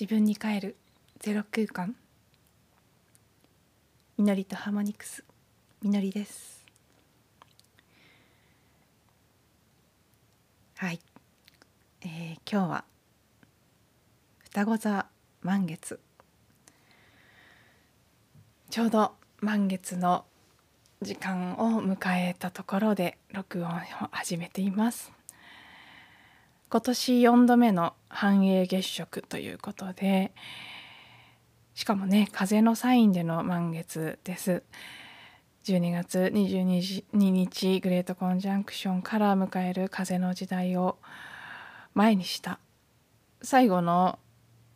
自分に帰るゼロ空間。みのりとハーモニクス。みのりです。はい、えー、今日は双子座満月。ちょうど満月の時間を迎えたところで録音を始めています。今年4度目の繁栄月食ということでしかもね風のサインでの満月です。12月22日グレートコンジャンクションから迎える風の時代を前にした最後の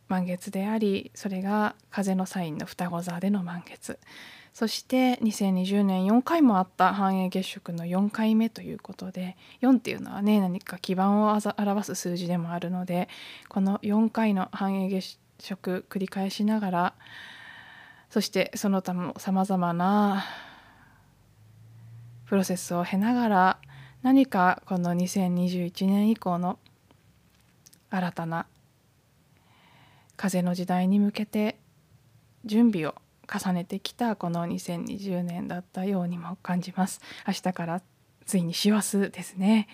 満月でありそれが風のサインの双子座での満月。そして2020年4回もあった繁栄月食の4回目ということで4っていうのはね何か基盤を表す数字でもあるのでこの4回の繁栄月食繰り返しながらそしてその他もさまざまなプロセスを経ながら何かこの2021年以降の新たな風の時代に向けて準備を重ねてきたこの2020年だったようにも感じます。明日からついに師走ですね。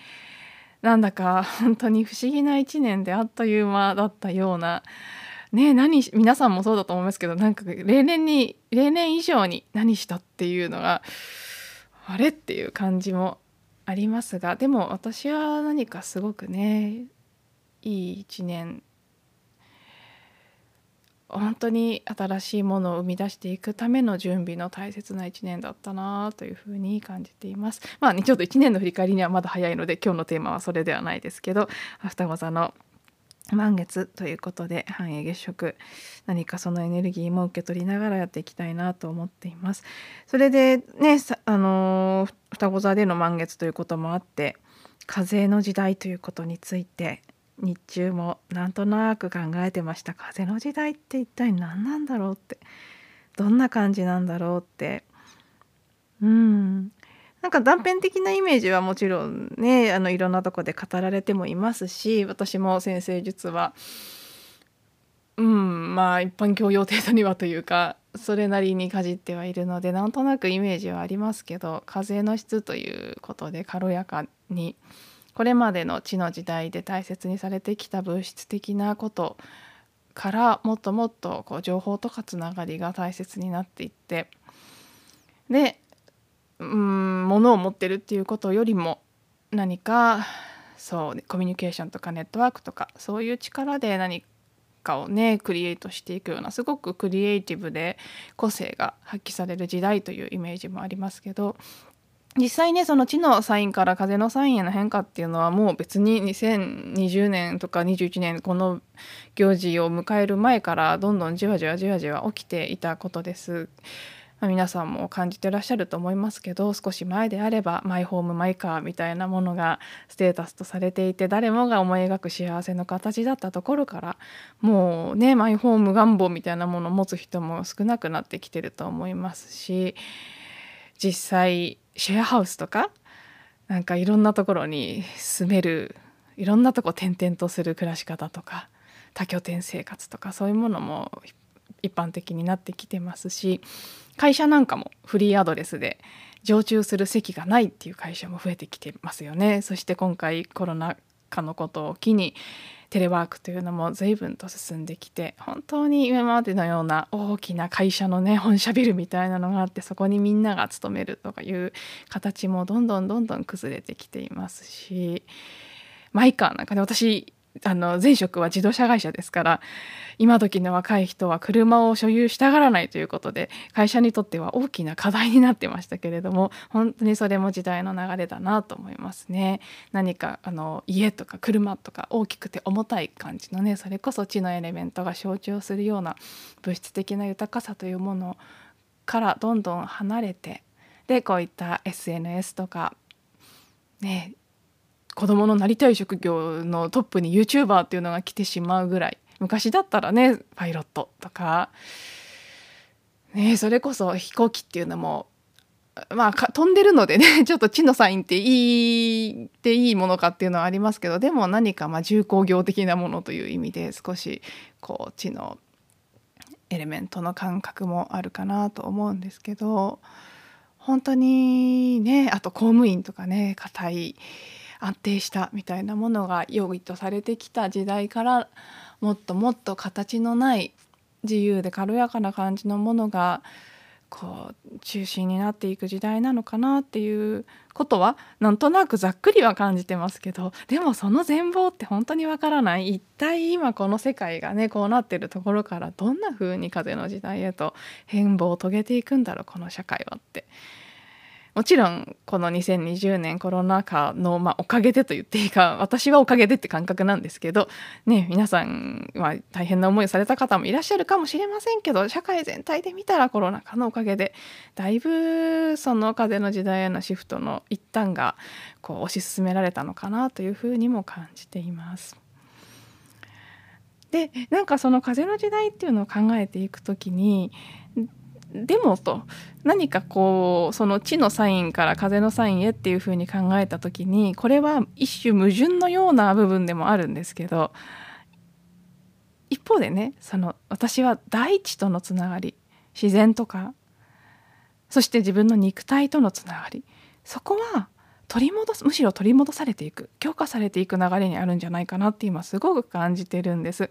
なんだか本当に不思議な一年であっという間だったような。ね何皆さんもそうだと思いますけどなんか例年に例年以上に何したっていうのがあれっていう感じもありますがでも私は何かすごくねいい一年本当に新しいものを生み出していくための準備の大切な1年だったなというふうに感じています。まあねちょっと1年の振り返りにはまだ早いので今日のテーマはそれではないですけど 双子座の満月ということで繁栄月食何かそのエネルギーも受け取りながらやっていきたいなと思っています。それでねあの双子座での満月ということもあって風の時代ということについて日中もなんとなく考えてました。風の時代って一体何なんだろうって。どんな感じなんだろうって。うん。なんか断片的なイメージはもちろんねあのいろんなとこで語られてもいますし私も先生術はうんまあ一般教養程度にはというかそれなりにかじってはいるのでなんとなくイメージはありますけど風の質ということで軽やかにこれまでの地の時代で大切にされてきた物質的なことからもっともっとこう情報とかつながりが大切になっていってでうん物を持ってるっていうことよりも何かそうコミュニケーションとかネットワークとかそういう力で何かをねクリエイトしていくようなすごくクリエイティブで個性が発揮される時代というイメージもありますけど実際ねその地のサインから風のサインへの変化っていうのはもう別に2020年とか21年この行事を迎える前からどんどんじわじわじわじわ起きていたことです。皆さんも感じてらっしゃると思いますけど少し前であればマイホームマイカーみたいなものがステータスとされていて誰もが思い描く幸せの形だったところからもうねマイホーム願望みたいなものを持つ人も少なくなってきてると思いますし実際シェアハウスとかなんかいろんなところに住めるいろんなとこ転々とする暮らし方とか多拠点生活とかそういうものも一般的になってきてますし会社なんかもフリーアドレスで常駐する席がないっていう会社も増えてきてますよね。そして今回コロナ禍のことを機にテレワークというのも随分と進んできて本当に今までのような大きな会社のね本社ビルみたいなのがあってそこにみんなが勤めるとかいう形もどんどんどんどん崩れてきていますしマイカーなんかね私あの前職は自動車会社ですから今時の若い人は車を所有したがらないということで会社にとっては大きな課題になってましたけれども本当にそれも時代の流れだなと思いますね。何かあの家とか車とか大きくて重たい感じのねそれこそ地のエレメントが象徴するような物質的な豊かさというものからどんどん離れてでこういった SNS とかね子供のなりたい職業のトップに YouTuber っていうのが来てしまうぐらい昔だったらねパイロットとか、ね、それこそ飛行機っていうのもまあ飛んでるのでね ちょっと地のサインっていいっていいものかっていうのはありますけどでも何かまあ重工業的なものという意味で少しこう地のエレメントの感覚もあるかなと思うんですけど本当にねあと公務員とかね硬い安定したみたいなものが良いとされてきた時代からもっともっと形のない自由で軽やかな感じのものがこう中心になっていく時代なのかなっていうことはなんとなくざっくりは感じてますけどでもその全貌って本当にわからない。一体今この世界がねこうなってるところからどんな風に風の時代へと変貌を遂げていくんだろうこの社会はって。もちろんこの2020年コロナ禍の、まあ、おかげでと言っていいか私はおかげでって感覚なんですけど、ね、皆さんは大変な思いをされた方もいらっしゃるかもしれませんけど社会全体で見たらコロナ禍のおかげでだいぶその風の時代へのシフトの一端がこう推し進められたのかなというふうにも感じています。でなんかその風の時代っていうのを考えていく時にでもと何かこうその地のサインから風のサインへっていうふうに考えた時にこれは一種矛盾のような部分でもあるんですけど一方でねその私は大地とのつながり自然とかそして自分の肉体とのつながりそこは取り戻すむしろ取り戻されていく強化されていく流れにあるんじゃないかなって今すごく感じてるんです。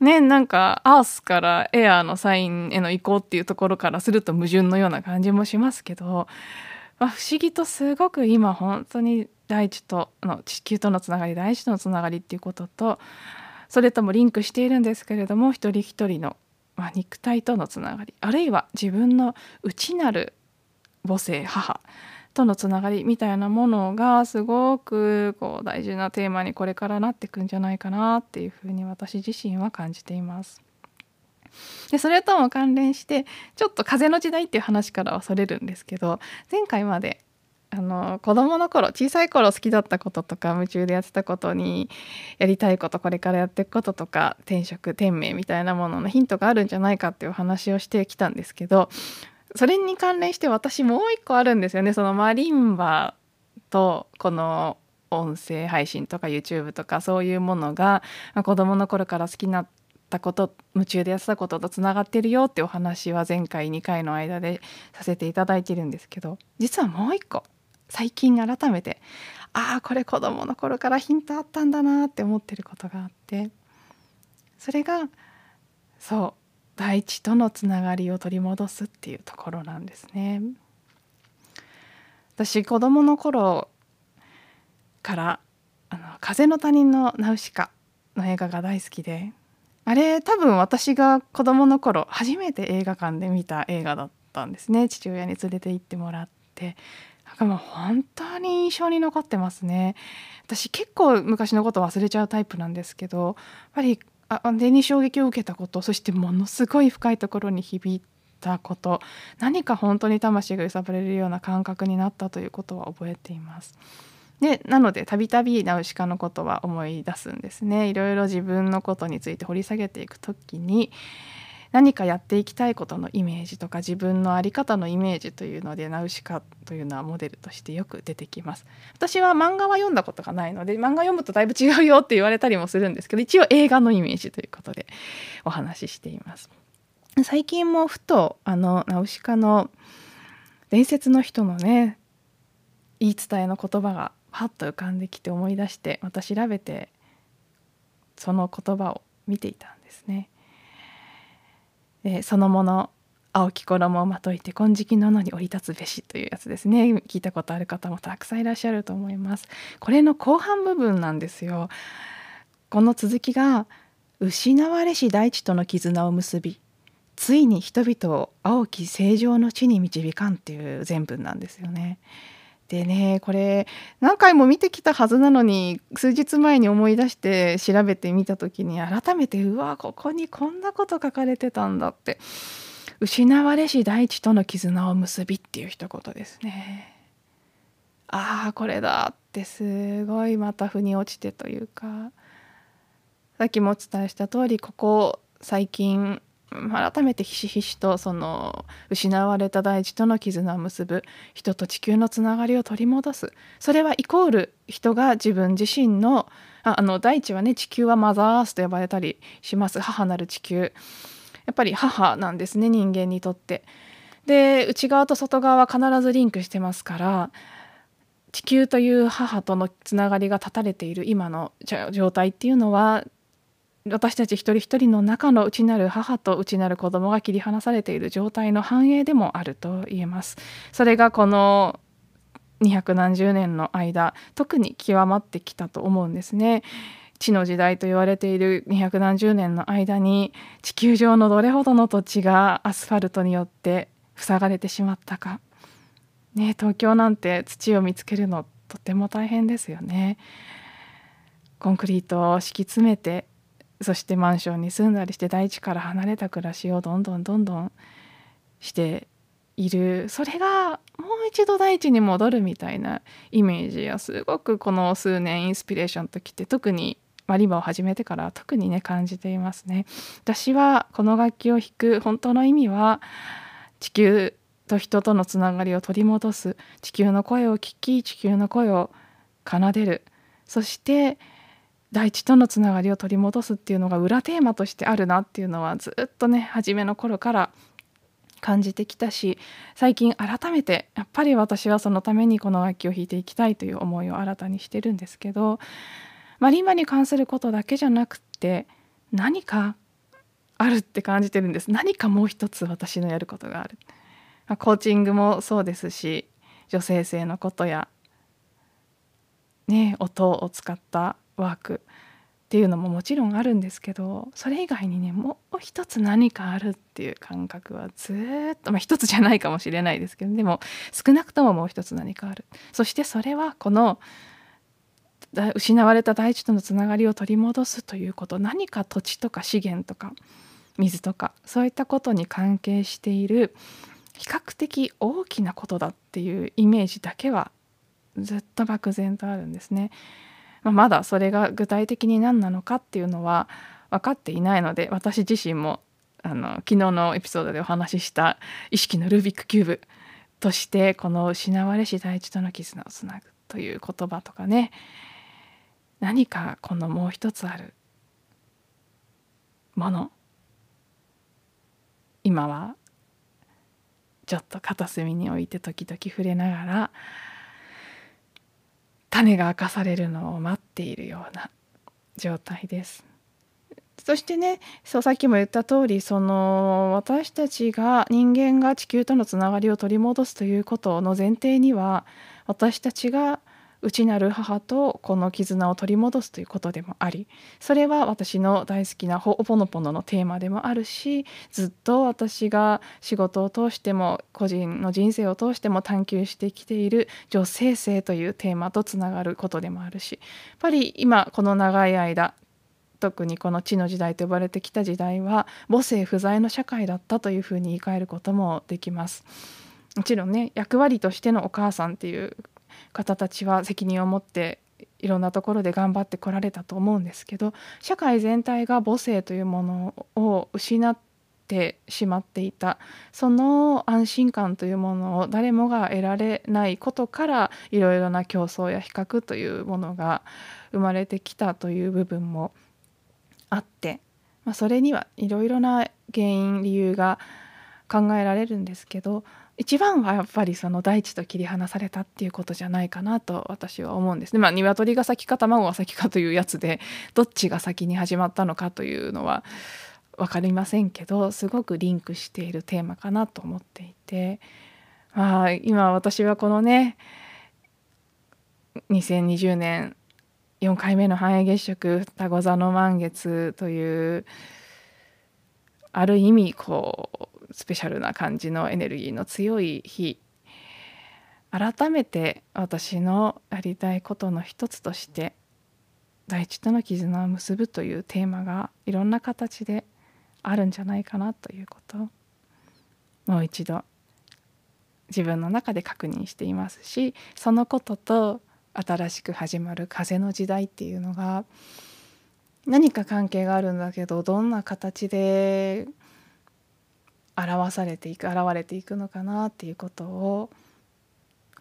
ね、なんかアースからエアーのサインへの移行っていうところからすると矛盾のような感じもしますけど、まあ、不思議とすごく今本当に大地との地球とのつながり大地とのつながりっていうこととそれともリンクしているんですけれども一人一人の、まあ、肉体とのつながりあるいは自分の内なる母性母。とのつながりみたいなものがすごくこう大事なテーマにこれからなっていくんじゃないかなっていうふうに私自身は感じています。でそれとも関連してちょっと風の時代っていう話からはそれるんですけど前回まであの子供の頃小さい頃好きだったこととか夢中でやってたことにやりたいことこれからやっていくこととか転職転命みたいなもののヒントがあるんじゃないかっていうお話をしてきたんですけどそれに関連して私もう一個あるんですよね。そのマリンバとこの音声配信とか YouTube とかそういうものが、ま、子供の頃から好きになったこと夢中でやってたこととつながってるよってお話は前回2回の間でさせていただいてるんですけど実はもう一個最近改めてああこれ子供の頃からヒントあったんだなって思ってることがあってそれがそう大地とのつながりを取り戻すっていうところなんですね。私子供の頃から「あの風の谷のナウシカ」の映画が大好きであれ多分私が子供の頃初めて映画館で見た映画だったんですね。父親に連れて行ってもらって。なんかもう本当に印象に残ってますね。私結構昔のこと忘れちゃうタイプなんですけどやっぱりあれに衝撃を受けたこと。そしてものすごい深いところに響いたこと。何か本当に魂が揺さぶれるような感覚になったということは覚えています。でなのでたびたびナウシカのことは思い出すんですね。いろいろ自分のことについて掘り下げていく時に何かやっていきたいことのイメージとか自分の在り方のイメージというのでナウシカというのはモデルとしてよく出てきます私は漫画は読んだことがないので漫画読むとだいぶ違うよって言われたりもするんですけど一応映画のイメージということでお話ししています最近もふとあのナウシカの伝説の人のね言い伝えの言葉がパッと浮かんできて思い出してまた調べてその言葉を見ていたんですね。えー、そのもの青き衣をまといて金色の野に降り立つべしというやつですね。聞いたことある方もたくさんいらっしゃると思います。これの後半部分なんですよ。この続きが失われし大地との絆を結びついに人々を青き正常の地に導かんっていう全文なんですよね。でねこれ何回も見てきたはずなのに数日前に思い出して調べてみた時に改めてうわここにこんなこと書かれてたんだって失われし大地との絆を結びっていう一言ですね。ああこれだってすごいまた腑に落ちてというかさっきもお伝えした通りここ最近改めてひしひしとその失われた大地との絆を結ぶ人と地球のつながりを取り戻す。それはイコール人が自分自身のあの大地はね地球はマザーアースと呼ばれたりします。母なる地球。やっぱり母なんですね人間にとって。で内側と外側は必ずリンクしてますから地球という母とのつながりが断たれている今の状態っていうのは私たち一人一人の中の内なる母と内なる子供が切り離されている状態の反映でもあると言えます。それがこの二百何十年の間特に極まってきたと思うんですね。地の時代と言われている二百何十年の間に地球上のどれほどの土地がアスファルトによって塞がれてしまったか。ね東京なんて土を見つけるのとても大変ですよね。コンクリートを敷き詰めてそしてマンションに住んだりして大地から離れた暮らしをどんどんどんどんしている。それがもう一度大地に戻るみたいなイメージはすごくこの数年インスピレーションときて特にマリンバを始めてから特にね感じていますね。私はこの楽器を弾く本当の意味は地球と人とのつながりを取り戻す。地球の声を聞き地球の声を奏でる。そして大地とのつながりを取り戻すっていうのが裏テーマとしてあるなっていうのはずっとね初めの頃から感じてきたし最近改めてやっぱり私はそのためにこの楽器を弾いていきたいという思いを新たにしてるんですけどマリンバに関することだけじゃなくって何かあるって感じてるんです。何かもう一つ私のやることがある。コーチングもそうですし女性性のことやね音を使ったワークっていうのももちろんあるんですけどそれ以外にねもう一つ何かあるっていう感覚はずっとまあ一つじゃないかもしれないですけどでも少なくとももう一つ何かあるそしてそれはこの失われた大地とのつながりを取り戻すということ何か土地とか資源とか水とかそういったことに関係している比較的大きなことだっていうイメージだけはずっと漠然とあるんですね。まあ、まだそれが具体的に何なのかっていうのは分かっていないので私自身もあの昨日のエピソードでお話しした意識のルービックキューブとしてこの失われし大地との絆をつなぐという言葉とかね。何かこのもう一つあるもの。今はちょっと片隅に置いて時々触れながら種が明かされるのを待っているような状態です。そしてねそうさっきも言った通りその私たちが人間が地球とのつながりを取り戻すということの前提には私たちが内なる母とこの絆を取り戻すということでもありそれは私の大好きな「ほおぽのぽの」のテーマでもあるしずっと私が仕事を通しても個人の人生を通しても探求してきている女性性というテーマとつながることでもあるしやっぱり今この長い間特にこの地の時代と呼ばれてきた時代は母性不在の社会だったというふうに言い換えることもできます。もちろんね役割としてのお母さんっていう方たちは責任を持っていろんなところで頑張ってこられたと思うんですけど社会全体が母性というものを失ってしまっていたその安心感というものを誰もが得られないことからいろいろな競争や比較というものが生まれてきたという部分もあって、まあ、それにはいろいろな原因理由が考えられるんですけど一番はやっぱりその大地と切り離されたっていうことじゃないかなと私は思うんですね。まあ鶏が先か卵が先かというやつで どっちが先に始まったのかというのは分かりませんけどすごくリンクしているテーマかなと思っていて、まあ、今私はこのね2020年4回目の繁栄月食双子座の満月というある意味こうスペシャルな感じのエネルギーの強い日。改めて私のやりたいことの一つとして大地との絆を結ぶというテーマがいろんな形であるんじゃないかなということ。もう一度自分の中で確認していますしそのことと新しく始まる風の時代っていうのが何か関係があるんだけどどんな形で表されていく現れていくのかなっていうことを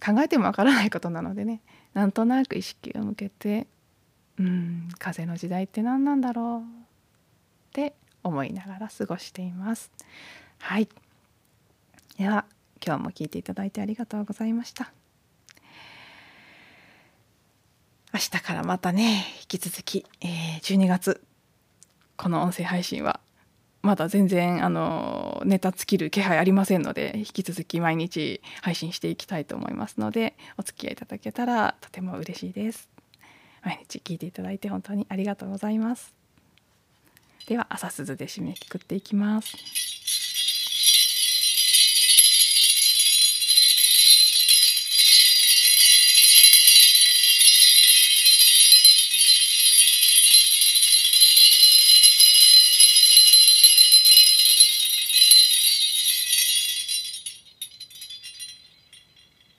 考えてもわからないことなのでねなんとなく意識を向けてうん風の時代って何なんだろうって思いながら過ごしています。はいでは今日も聞いていただいてありがとうございました。明日からまたね引き続き、えー、12月この音声配信はまだ全然あのネタ尽きる気配ありませんので引き続き毎日配信していきたいと思いますのでお付き合いいただけたらとても嬉しいです。毎日聞いていただいて本当にありがとうございます。では朝鈴で締めくくっていきます。